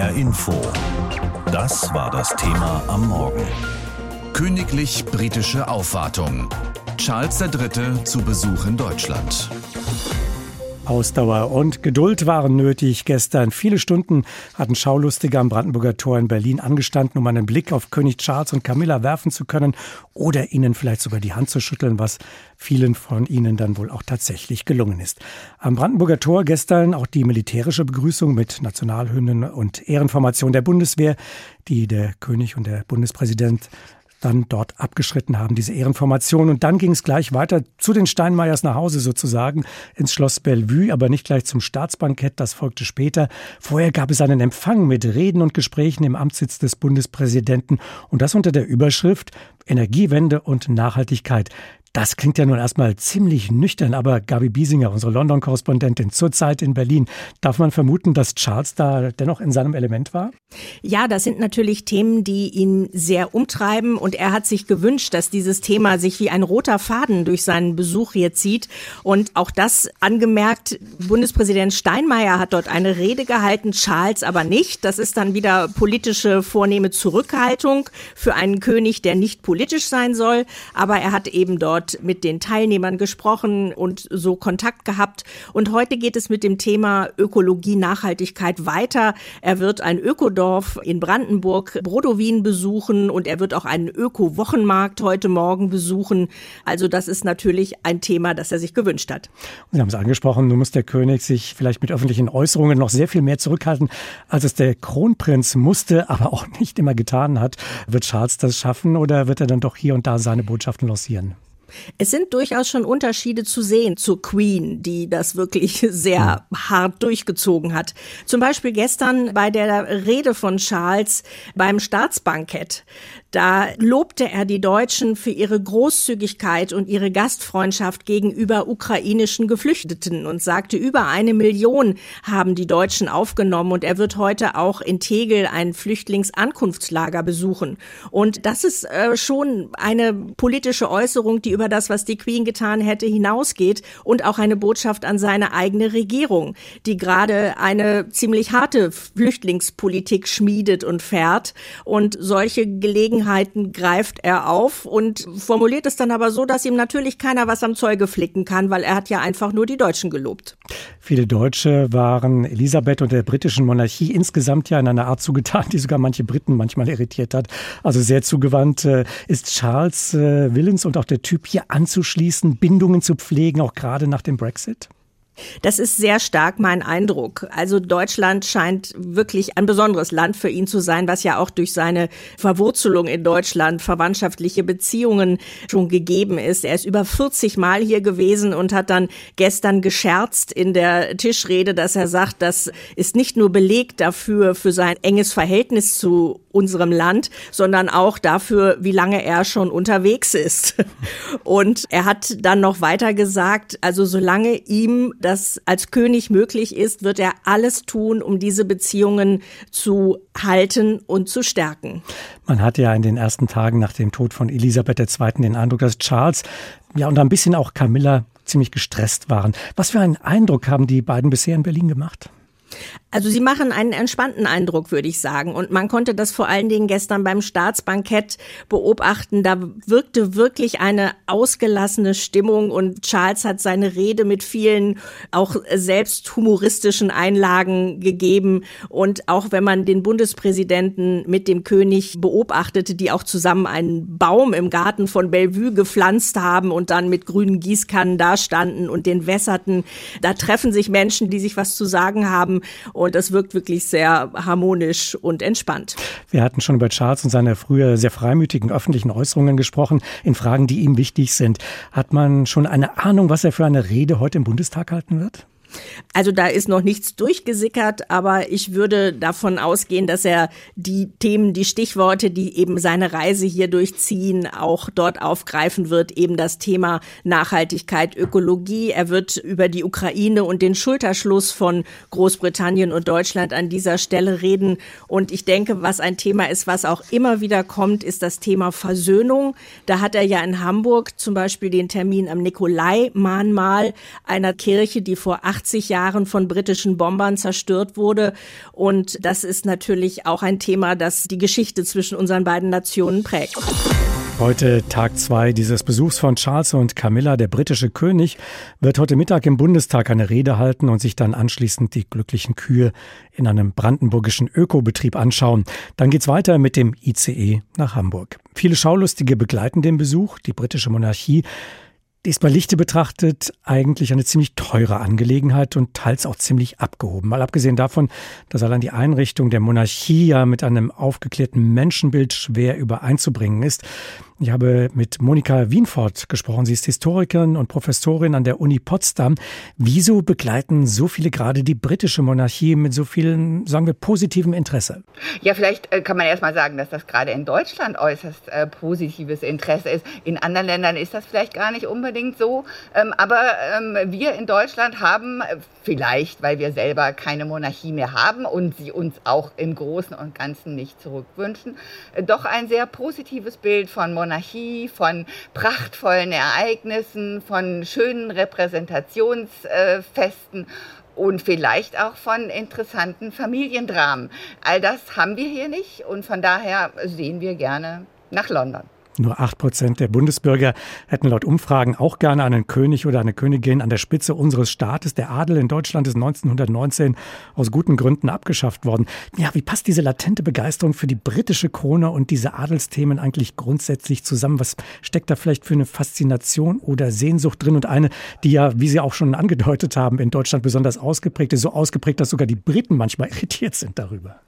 HR Info. Das war das Thema am Morgen. Königlich britische Aufwartung. Charles III. zu Besuch in Deutschland. Ausdauer und Geduld waren nötig. Gestern viele Stunden hatten Schaulustige am Brandenburger Tor in Berlin angestanden, um einen Blick auf König Charles und Camilla werfen zu können oder ihnen vielleicht sogar die Hand zu schütteln, was vielen von ihnen dann wohl auch tatsächlich gelungen ist. Am Brandenburger Tor gestern auch die militärische Begrüßung mit Nationalhymnen und Ehrenformation der Bundeswehr, die der König und der Bundespräsident dann dort abgeschritten haben, diese Ehrenformation. Und dann ging es gleich weiter zu den Steinmeiers nach Hause sozusagen, ins Schloss Bellevue, aber nicht gleich zum Staatsbankett, das folgte später. Vorher gab es einen Empfang mit Reden und Gesprächen im Amtssitz des Bundespräsidenten und das unter der Überschrift Energiewende und Nachhaltigkeit. Das klingt ja nun erstmal ziemlich nüchtern, aber Gabi Biesinger, unsere London-Korrespondentin, zurzeit in Berlin, darf man vermuten, dass Charles da dennoch in seinem Element war? Ja, das sind natürlich Themen, die ihn sehr umtreiben und er hat sich gewünscht, dass dieses Thema sich wie ein roter Faden durch seinen Besuch hier zieht. Und auch das angemerkt, Bundespräsident Steinmeier hat dort eine Rede gehalten, Charles aber nicht. Das ist dann wieder politische vornehme Zurückhaltung für einen König, der nicht politisch sein soll. Aber er hat eben dort dort mit den Teilnehmern gesprochen und so Kontakt gehabt. Und heute geht es mit dem Thema Ökologie, Nachhaltigkeit weiter. Er wird ein Ökodorf in Brandenburg, Brodowin besuchen und er wird auch einen Öko-Wochenmarkt heute Morgen besuchen. Also das ist natürlich ein Thema, das er sich gewünscht hat. Sie haben es angesprochen, nun muss der König sich vielleicht mit öffentlichen Äußerungen noch sehr viel mehr zurückhalten, als es der Kronprinz musste, aber auch nicht immer getan hat. Wird Charles das schaffen oder wird er dann doch hier und da seine Botschaften lancieren? Es sind durchaus schon Unterschiede zu sehen zur Queen, die das wirklich sehr hart durchgezogen hat. Zum Beispiel gestern bei der Rede von Charles beim Staatsbankett. Da lobte er die Deutschen für ihre Großzügigkeit und ihre Gastfreundschaft gegenüber ukrainischen Geflüchteten und sagte, über eine Million haben die Deutschen aufgenommen und er wird heute auch in Tegel ein Flüchtlingsankunftslager besuchen. Und das ist äh, schon eine politische Äußerung, die über das, was die Queen getan hätte, hinausgeht und auch eine Botschaft an seine eigene Regierung, die gerade eine ziemlich harte Flüchtlingspolitik schmiedet und fährt und solche Gelegenheiten Gelegenheiten greift er auf und formuliert es dann aber so, dass ihm natürlich keiner was am Zeuge flicken kann, weil er hat ja einfach nur die Deutschen gelobt. Viele Deutsche waren Elisabeth und der britischen Monarchie insgesamt ja in einer Art zugetan, die sogar manche Briten manchmal irritiert hat. Also sehr zugewandt. Äh, ist Charles äh, willens und auch der Typ hier anzuschließen, Bindungen zu pflegen, auch gerade nach dem Brexit? Das ist sehr stark mein Eindruck. Also Deutschland scheint wirklich ein besonderes Land für ihn zu sein, was ja auch durch seine Verwurzelung in Deutschland, verwandtschaftliche Beziehungen schon gegeben ist. Er ist über 40 Mal hier gewesen und hat dann gestern gescherzt in der Tischrede, dass er sagt, das ist nicht nur Beleg dafür, für sein enges Verhältnis zu unserem Land, sondern auch dafür, wie lange er schon unterwegs ist. Und er hat dann noch weiter gesagt, also solange ihm das als König möglich ist, wird er alles tun, um diese Beziehungen zu halten und zu stärken. Man hatte ja in den ersten Tagen nach dem Tod von Elisabeth II. den Eindruck, dass Charles ja und ein bisschen auch Camilla ziemlich gestresst waren. Was für einen Eindruck haben die beiden bisher in Berlin gemacht? Also sie machen einen entspannten Eindruck, würde ich sagen. Und man konnte das vor allen Dingen gestern beim Staatsbankett beobachten. Da wirkte wirklich eine ausgelassene Stimmung und Charles hat seine Rede mit vielen auch selbst humoristischen Einlagen gegeben. Und auch wenn man den Bundespräsidenten mit dem König beobachtete, die auch zusammen einen Baum im Garten von Bellevue gepflanzt haben und dann mit grünen Gießkannen dastanden und den wässerten, da treffen sich Menschen, die sich was zu sagen haben und das wirkt wirklich sehr harmonisch und entspannt. Wir hatten schon über Charles und seine früher sehr freimütigen öffentlichen Äußerungen gesprochen, in Fragen, die ihm wichtig sind. Hat man schon eine Ahnung, was er für eine Rede heute im Bundestag halten wird? Also da ist noch nichts durchgesickert, aber ich würde davon ausgehen, dass er die Themen, die Stichworte, die eben seine Reise hier durchziehen, auch dort aufgreifen wird. Eben das Thema Nachhaltigkeit, Ökologie. Er wird über die Ukraine und den Schulterschluss von Großbritannien und Deutschland an dieser Stelle reden. Und ich denke, was ein Thema ist, was auch immer wieder kommt, ist das Thema Versöhnung. Da hat er ja in Hamburg zum Beispiel den Termin am Nikolai-Mahnmal einer Kirche, die vor acht 80 Jahren von britischen Bombern zerstört wurde. Und das ist natürlich auch ein Thema, das die Geschichte zwischen unseren beiden Nationen prägt. Heute Tag zwei dieses Besuchs von Charles und Camilla. Der britische König wird heute Mittag im Bundestag eine Rede halten und sich dann anschließend die glücklichen Kühe in einem brandenburgischen Ökobetrieb anschauen. Dann geht's weiter mit dem ICE nach Hamburg. Viele Schaulustige begleiten den Besuch. Die britische Monarchie die ist bei Lichte betrachtet eigentlich eine ziemlich teure Angelegenheit und teils auch ziemlich abgehoben. Mal abgesehen davon, dass allein die Einrichtung der Monarchie ja mit einem aufgeklärten Menschenbild schwer übereinzubringen ist. Ich habe mit Monika Wienfort gesprochen. Sie ist Historikerin und Professorin an der Uni Potsdam. Wieso begleiten so viele gerade die britische Monarchie mit so viel, sagen wir, positivem Interesse? Ja, vielleicht äh, kann man erst mal sagen, dass das gerade in Deutschland äußerst äh, positives Interesse ist. In anderen Ländern ist das vielleicht gar nicht unbedingt so. Ähm, aber ähm, wir in Deutschland haben äh, vielleicht, weil wir selber keine Monarchie mehr haben und sie uns auch im Großen und Ganzen nicht zurückwünschen, äh, doch ein sehr positives Bild von Monarchie Monarchie, von prachtvollen Ereignissen, von schönen Repräsentationsfesten und vielleicht auch von interessanten Familiendramen. All das haben wir hier nicht und von daher sehen wir gerne nach London. Nur acht Prozent der Bundesbürger hätten laut Umfragen auch gerne einen König oder eine Königin an der Spitze unseres Staates. Der Adel in Deutschland ist 1919 aus guten Gründen abgeschafft worden. Ja, wie passt diese latente Begeisterung für die britische Krone und diese Adelsthemen eigentlich grundsätzlich zusammen? Was steckt da vielleicht für eine Faszination oder Sehnsucht drin? Und eine, die ja, wie Sie auch schon angedeutet haben, in Deutschland besonders ausgeprägt ist, so ausgeprägt, dass sogar die Briten manchmal irritiert sind darüber.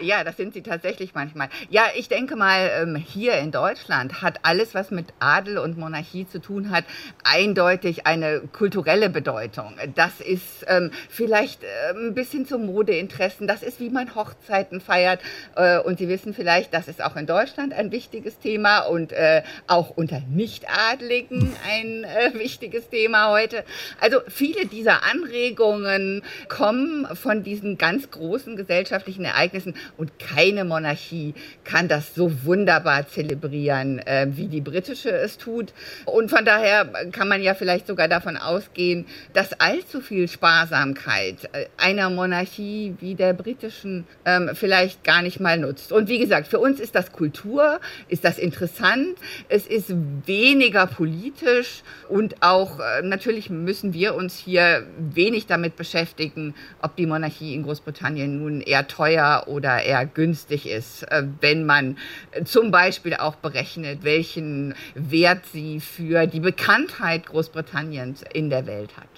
Ja, das sind sie tatsächlich manchmal. Ja, ich denke mal, ähm, hier in Deutschland hat alles, was mit Adel und Monarchie zu tun hat, eindeutig eine kulturelle Bedeutung. Das ist ähm, vielleicht ähm, ein bisschen zum Modeinteressen. Das ist, wie man Hochzeiten feiert. Äh, und Sie wissen vielleicht, das ist auch in Deutschland ein wichtiges Thema und äh, auch unter Nichtadligen ein äh, wichtiges Thema heute. Also viele dieser Anregungen kommen von diesen ganz großen gesellschaftlichen Ereignissen und keine Monarchie kann das so wunderbar zelebrieren, äh, wie die britische es tut. Und von daher kann man ja vielleicht sogar davon ausgehen, dass allzu viel Sparsamkeit äh, einer Monarchie wie der britischen ähm, vielleicht gar nicht mal nutzt. Und wie gesagt, für uns ist das Kultur, ist das interessant, es ist weniger politisch und auch äh, natürlich müssen wir uns hier wenig damit beschäftigen, ob die Monarchie in Großbritannien nun eher teuer oder eher günstig ist, äh, wenn man äh, zum Beispiel auch berechnet, welchen Wert sie für die Bekanntheit Großbritanniens in der Welt hat.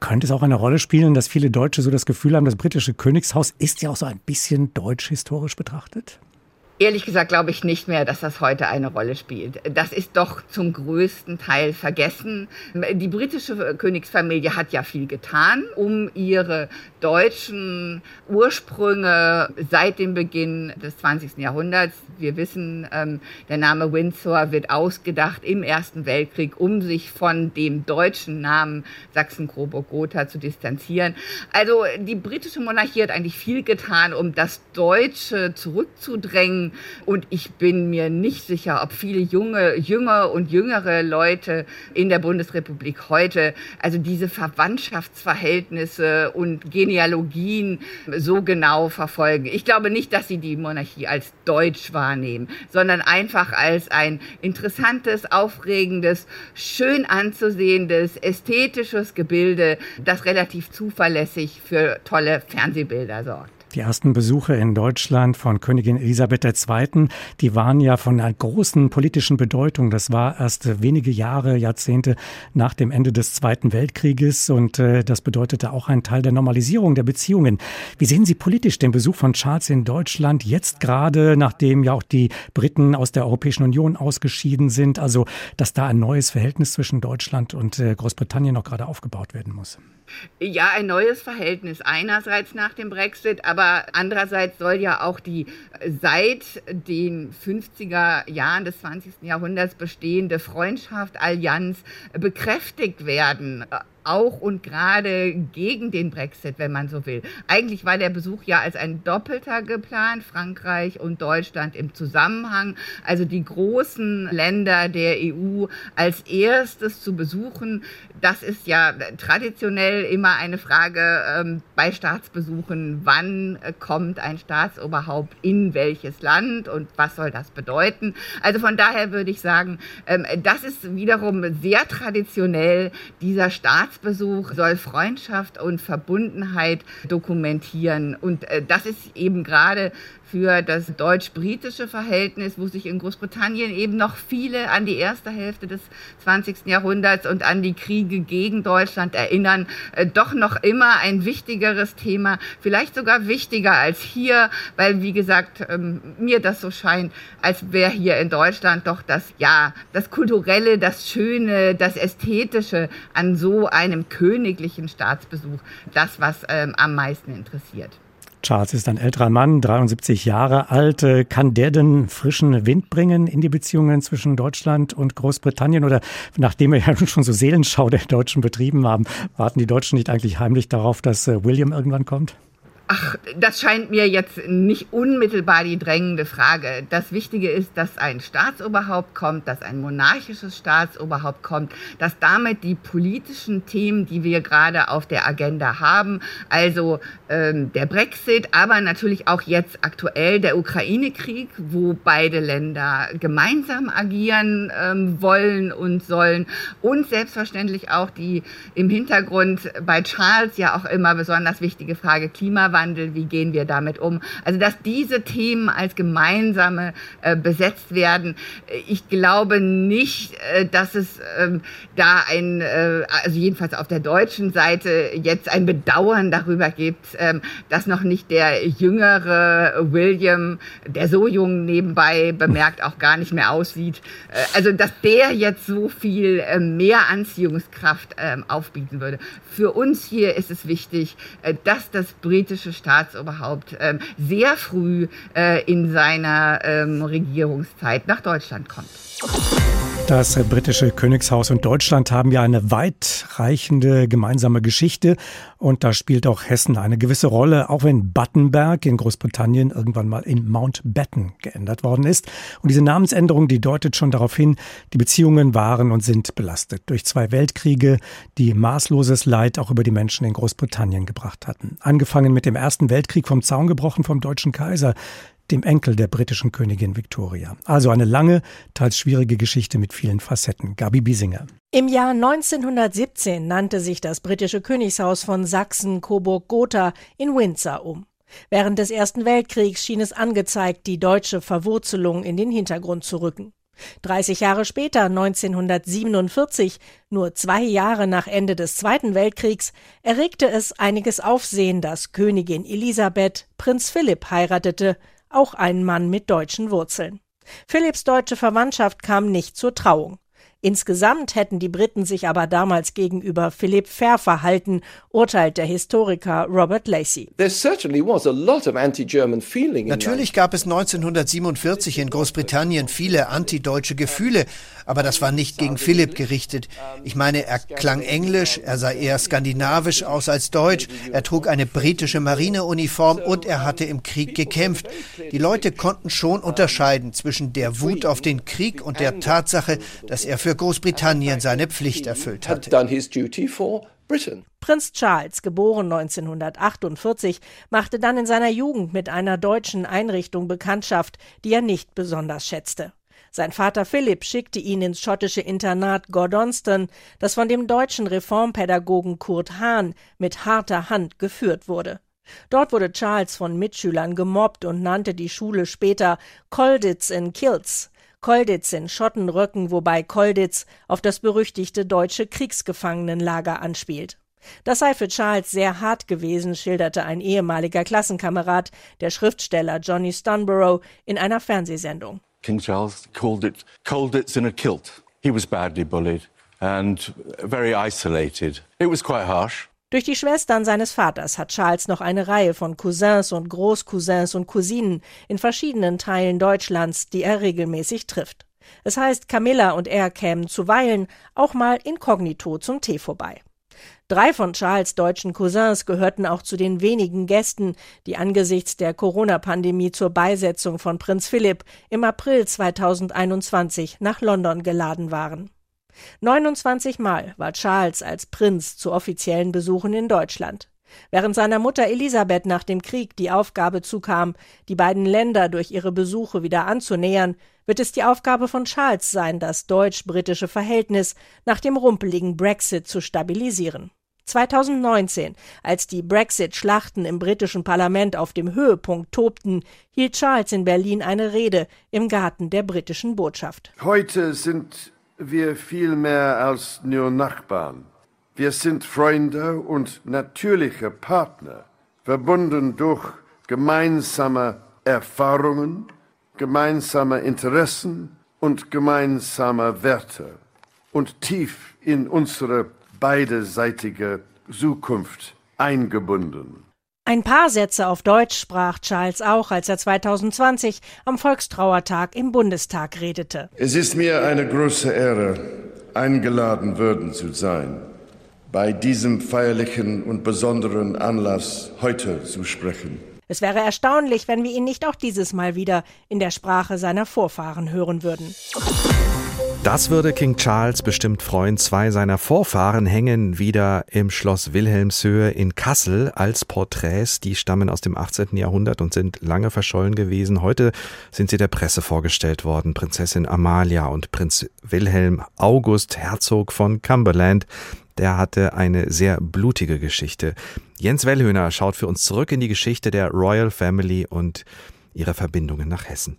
Könnte es auch eine Rolle spielen, dass viele Deutsche so das Gefühl haben, das britische Königshaus ist ja auch so ein bisschen deutsch historisch betrachtet? Ehrlich gesagt glaube ich nicht mehr, dass das heute eine Rolle spielt. Das ist doch zum größten Teil vergessen. Die britische Königsfamilie hat ja viel getan, um ihre deutschen Ursprünge seit dem Beginn des 20. Jahrhunderts. Wir wissen, ähm, der Name Windsor wird ausgedacht im Ersten Weltkrieg, um sich von dem deutschen Namen Sachsen-Coburg-Gotha zu distanzieren. Also die britische Monarchie hat eigentlich viel getan, um das Deutsche zurückzudrängen und ich bin mir nicht sicher, ob viele junge, junge und jüngere Leute in der Bundesrepublik heute also diese Verwandtschaftsverhältnisse und Genealogien so genau verfolgen. Ich glaube nicht, dass sie die Monarchie als deutsch wahrnehmen, sondern einfach als ein interessantes, aufregendes, schön anzusehendes, ästhetisches Gebilde, das relativ zuverlässig für tolle Fernsehbilder sorgt. Die ersten Besuche in Deutschland von Königin Elisabeth II., die waren ja von einer großen politischen Bedeutung. Das war erst wenige Jahre, Jahrzehnte nach dem Ende des Zweiten Weltkrieges und äh, das bedeutete auch einen Teil der Normalisierung der Beziehungen. Wie sehen Sie politisch den Besuch von Charles in Deutschland jetzt gerade, nachdem ja auch die Briten aus der Europäischen Union ausgeschieden sind, also dass da ein neues Verhältnis zwischen Deutschland und äh, Großbritannien noch gerade aufgebaut werden muss? Ja, ein neues Verhältnis einerseits nach dem Brexit, aber andererseits soll ja auch die seit den 50er Jahren des 20. Jahrhunderts bestehende Freundschaft, Allianz bekräftigt werden auch und gerade gegen den Brexit, wenn man so will. Eigentlich war der Besuch ja als ein doppelter geplant, Frankreich und Deutschland im Zusammenhang, also die großen Länder der EU als erstes zu besuchen. Das ist ja traditionell immer eine Frage ähm, bei Staatsbesuchen, wann kommt ein Staatsoberhaupt in welches Land und was soll das bedeuten. Also von daher würde ich sagen, ähm, das ist wiederum sehr traditionell. Dieser Staatsbesuch soll Freundschaft und Verbundenheit dokumentieren. Und äh, das ist eben gerade für das deutsch-britische Verhältnis, wo sich in Großbritannien eben noch viele an die erste Hälfte des 20. Jahrhunderts und an die Kriege gegen Deutschland erinnern, äh, doch noch immer ein wichtigeres Thema, vielleicht sogar wichtiger als hier, weil, wie gesagt, ähm, mir das so scheint, als wäre hier in Deutschland doch das, ja, das Kulturelle, das Schöne, das Ästhetische an so einem königlichen Staatsbesuch das, was ähm, am meisten interessiert. Charles ist ein älterer Mann, 73 Jahre alt. Äh, kann der denn frischen Wind bringen in die Beziehungen zwischen Deutschland und Großbritannien? Oder nachdem wir ja schon so Seelenschau der Deutschen betrieben haben, warten die Deutschen nicht eigentlich heimlich darauf, dass äh, William irgendwann kommt? Ach, das scheint mir jetzt nicht unmittelbar die drängende Frage. Das Wichtige ist, dass ein Staatsoberhaupt kommt, dass ein monarchisches Staatsoberhaupt kommt, dass damit die politischen Themen, die wir gerade auf der Agenda haben, also ähm, der Brexit, aber natürlich auch jetzt aktuell der Ukraine-Krieg, wo beide Länder gemeinsam agieren ähm, wollen und sollen und selbstverständlich auch die im Hintergrund bei Charles ja auch immer besonders wichtige Frage Klimawandel Klimawandel, wie gehen wir damit um? Also, dass diese Themen als gemeinsame äh, besetzt werden. Ich glaube nicht, äh, dass es ähm, da ein, äh, also jedenfalls auf der deutschen Seite jetzt ein Bedauern darüber gibt, ähm, dass noch nicht der jüngere William, der so jung nebenbei bemerkt auch gar nicht mehr aussieht, äh, also dass der jetzt so viel äh, mehr Anziehungskraft ähm, aufbieten würde. Für uns hier ist es wichtig, äh, dass das britische Staatsoberhaupt ähm, sehr früh äh, in seiner ähm, Regierungszeit nach Deutschland kommt. Das britische Königshaus und Deutschland haben ja eine weitreichende gemeinsame Geschichte und da spielt auch Hessen eine gewisse Rolle, auch wenn Battenberg in Großbritannien irgendwann mal in Mountbatten geändert worden ist. Und diese Namensänderung, die deutet schon darauf hin, die Beziehungen waren und sind belastet durch zwei Weltkriege, die maßloses Leid auch über die Menschen in Großbritannien gebracht hatten. Angefangen mit dem Ersten Weltkrieg vom Zaun gebrochen vom deutschen Kaiser, dem Enkel der britischen Königin Victoria. Also eine lange, teils schwierige Geschichte mit vielen Facetten. Gabi Biesinger. Im Jahr 1917 nannte sich das britische Königshaus von Sachsen-Coburg-Gotha in Windsor um. Während des Ersten Weltkriegs schien es angezeigt, die deutsche Verwurzelung in den Hintergrund zu rücken. 30 Jahre später, 1947, nur zwei Jahre nach Ende des Zweiten Weltkriegs, erregte es einiges Aufsehen, dass Königin Elisabeth Prinz Philipp heiratete, auch ein Mann mit deutschen Wurzeln. Philipps deutsche Verwandtschaft kam nicht zur Trauung. Insgesamt hätten die Briten sich aber damals gegenüber Philipp fair verhalten, urteilt der Historiker Robert Lacey. Natürlich gab es 1947 in Großbritannien viele antideutsche Gefühle, aber das war nicht gegen Philipp gerichtet. Ich meine, er klang englisch, er sah eher skandinavisch aus als deutsch, er trug eine britische Marineuniform und er hatte im Krieg gekämpft. Die Leute konnten schon unterscheiden zwischen der Wut auf den Krieg und der Tatsache, dass er für für Großbritannien seine Pflicht erfüllt hatte. Prinz Charles, geboren 1948, machte dann in seiner Jugend mit einer deutschen Einrichtung Bekanntschaft, die er nicht besonders schätzte. Sein Vater Philipp schickte ihn ins schottische Internat Gordonston, das von dem deutschen Reformpädagogen Kurt Hahn mit harter Hand geführt wurde. Dort wurde Charles von Mitschülern gemobbt und nannte die Schule später Colditz in Kilts, Kolditz in Schottenröcken, wobei Kolditz auf das berüchtigte deutsche Kriegsgefangenenlager anspielt. Das sei für Charles sehr hart gewesen, schilderte ein ehemaliger Klassenkamerad, der Schriftsteller Johnny Stoneborough, in einer Fernsehsendung. King Charles called it Colditz in a kilt. He was badly bullied and very isolated. It was quite harsh. Durch die Schwestern seines Vaters hat Charles noch eine Reihe von Cousins und Großcousins und Cousinen in verschiedenen Teilen Deutschlands, die er regelmäßig trifft. Es heißt, Camilla und er kämen zuweilen auch mal inkognito zum Tee vorbei. Drei von Charles deutschen Cousins gehörten auch zu den wenigen Gästen, die angesichts der Corona-Pandemie zur Beisetzung von Prinz Philipp im April 2021 nach London geladen waren. 29 Mal war Charles als Prinz zu offiziellen Besuchen in Deutschland. Während seiner Mutter Elisabeth nach dem Krieg die Aufgabe zukam, die beiden Länder durch ihre Besuche wieder anzunähern, wird es die Aufgabe von Charles sein, das deutsch-britische Verhältnis nach dem rumpeligen Brexit zu stabilisieren. 2019, als die Brexit-Schlachten im britischen Parlament auf dem Höhepunkt tobten, hielt Charles in Berlin eine Rede im Garten der britischen Botschaft. Heute sind wir viel mehr als nur Nachbarn. Wir sind Freunde und natürliche Partner, verbunden durch gemeinsame Erfahrungen, gemeinsame Interessen und gemeinsame Werte und tief in unsere beiderseitige Zukunft eingebunden. Ein paar Sätze auf Deutsch sprach Charles auch, als er 2020 am Volkstrauertag im Bundestag redete. Es ist mir eine große Ehre, eingeladen worden zu sein bei diesem feierlichen und besonderen Anlass heute zu sprechen. Es wäre erstaunlich, wenn wir ihn nicht auch dieses Mal wieder in der Sprache seiner Vorfahren hören würden. Das würde King Charles bestimmt freuen. Zwei seiner Vorfahren hängen wieder im Schloss Wilhelmshöhe in Kassel als Porträts. Die stammen aus dem 18. Jahrhundert und sind lange verschollen gewesen. Heute sind sie der Presse vorgestellt worden. Prinzessin Amalia und Prinz Wilhelm August, Herzog von Cumberland der hatte eine sehr blutige Geschichte. Jens Wellhöhner schaut für uns zurück in die Geschichte der Royal Family und ihre Verbindungen nach Hessen.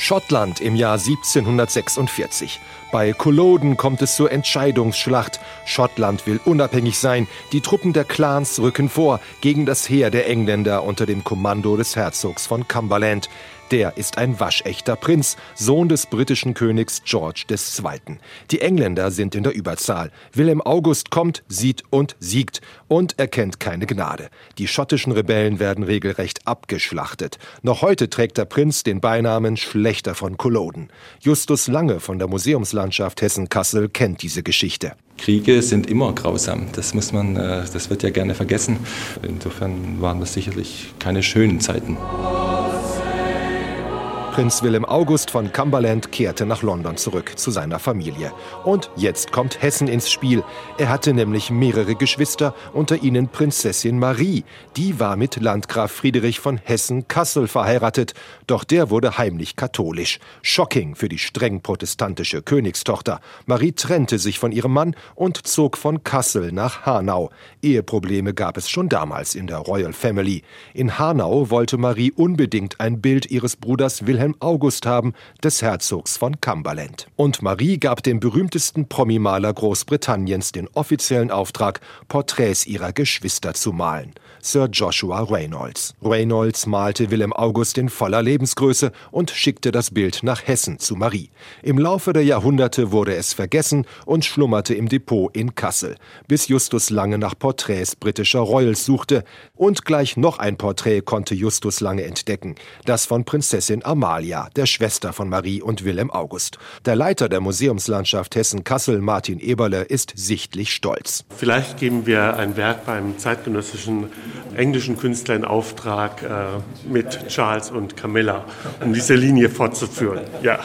Schottland im Jahr 1746. Bei Culloden kommt es zur Entscheidungsschlacht. Schottland will unabhängig sein. Die Truppen der Clans rücken vor gegen das Heer der Engländer unter dem Kommando des Herzogs von Cumberland. Der ist ein waschechter Prinz, Sohn des britischen Königs George II. Die Engländer sind in der Überzahl. Wilhelm August kommt, sieht und siegt und erkennt keine Gnade. Die schottischen Rebellen werden regelrecht abgeschlachtet. Noch heute trägt der Prinz den Beinamen Schlechter von Culloden. Justus Lange von der Museumslandschaft Hessen-Kassel kennt diese Geschichte. Kriege sind immer grausam. Das muss man, äh, das wird ja gerne vergessen. Insofern waren das sicherlich keine schönen Zeiten. Prinz Wilhelm August von Cumberland kehrte nach London zurück zu seiner Familie. Und jetzt kommt Hessen ins Spiel. Er hatte nämlich mehrere Geschwister, unter ihnen Prinzessin Marie. Die war mit Landgraf Friedrich von Hessen-Kassel verheiratet, doch der wurde heimlich katholisch. Shocking für die streng protestantische Königstochter. Marie trennte sich von ihrem Mann und zog von Kassel nach Hanau. Eheprobleme gab es schon damals in der Royal Family. In Hanau wollte Marie unbedingt ein Bild ihres Bruders Wilhelm Wilhelm August haben, des Herzogs von Cumberland. Und Marie gab dem berühmtesten Promimaler Großbritanniens den offiziellen Auftrag, Porträts ihrer Geschwister zu malen. Sir Joshua Reynolds. Reynolds malte Wilhelm August in voller Lebensgröße und schickte das Bild nach Hessen zu Marie. Im Laufe der Jahrhunderte wurde es vergessen und schlummerte im Depot in Kassel, bis Justus Lange nach Porträts britischer Royals suchte. Und gleich noch ein Porträt konnte Justus Lange entdecken, das von Prinzessin Amalia, der Schwester von Marie und Wilhelm August. Der Leiter der Museumslandschaft Hessen-Kassel, Martin Eberle, ist sichtlich stolz. Vielleicht geben wir ein Werk beim zeitgenössischen englischen Künstler in Auftrag äh, mit Charles und Camilla, um diese Linie fortzuführen. Ja.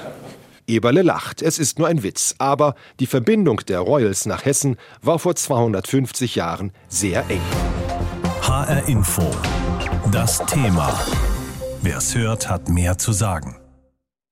Eberle lacht, es ist nur ein Witz, aber die Verbindung der Royals nach Hessen war vor 250 Jahren sehr eng. HR Info. Das Thema. Wer es hört, hat mehr zu sagen.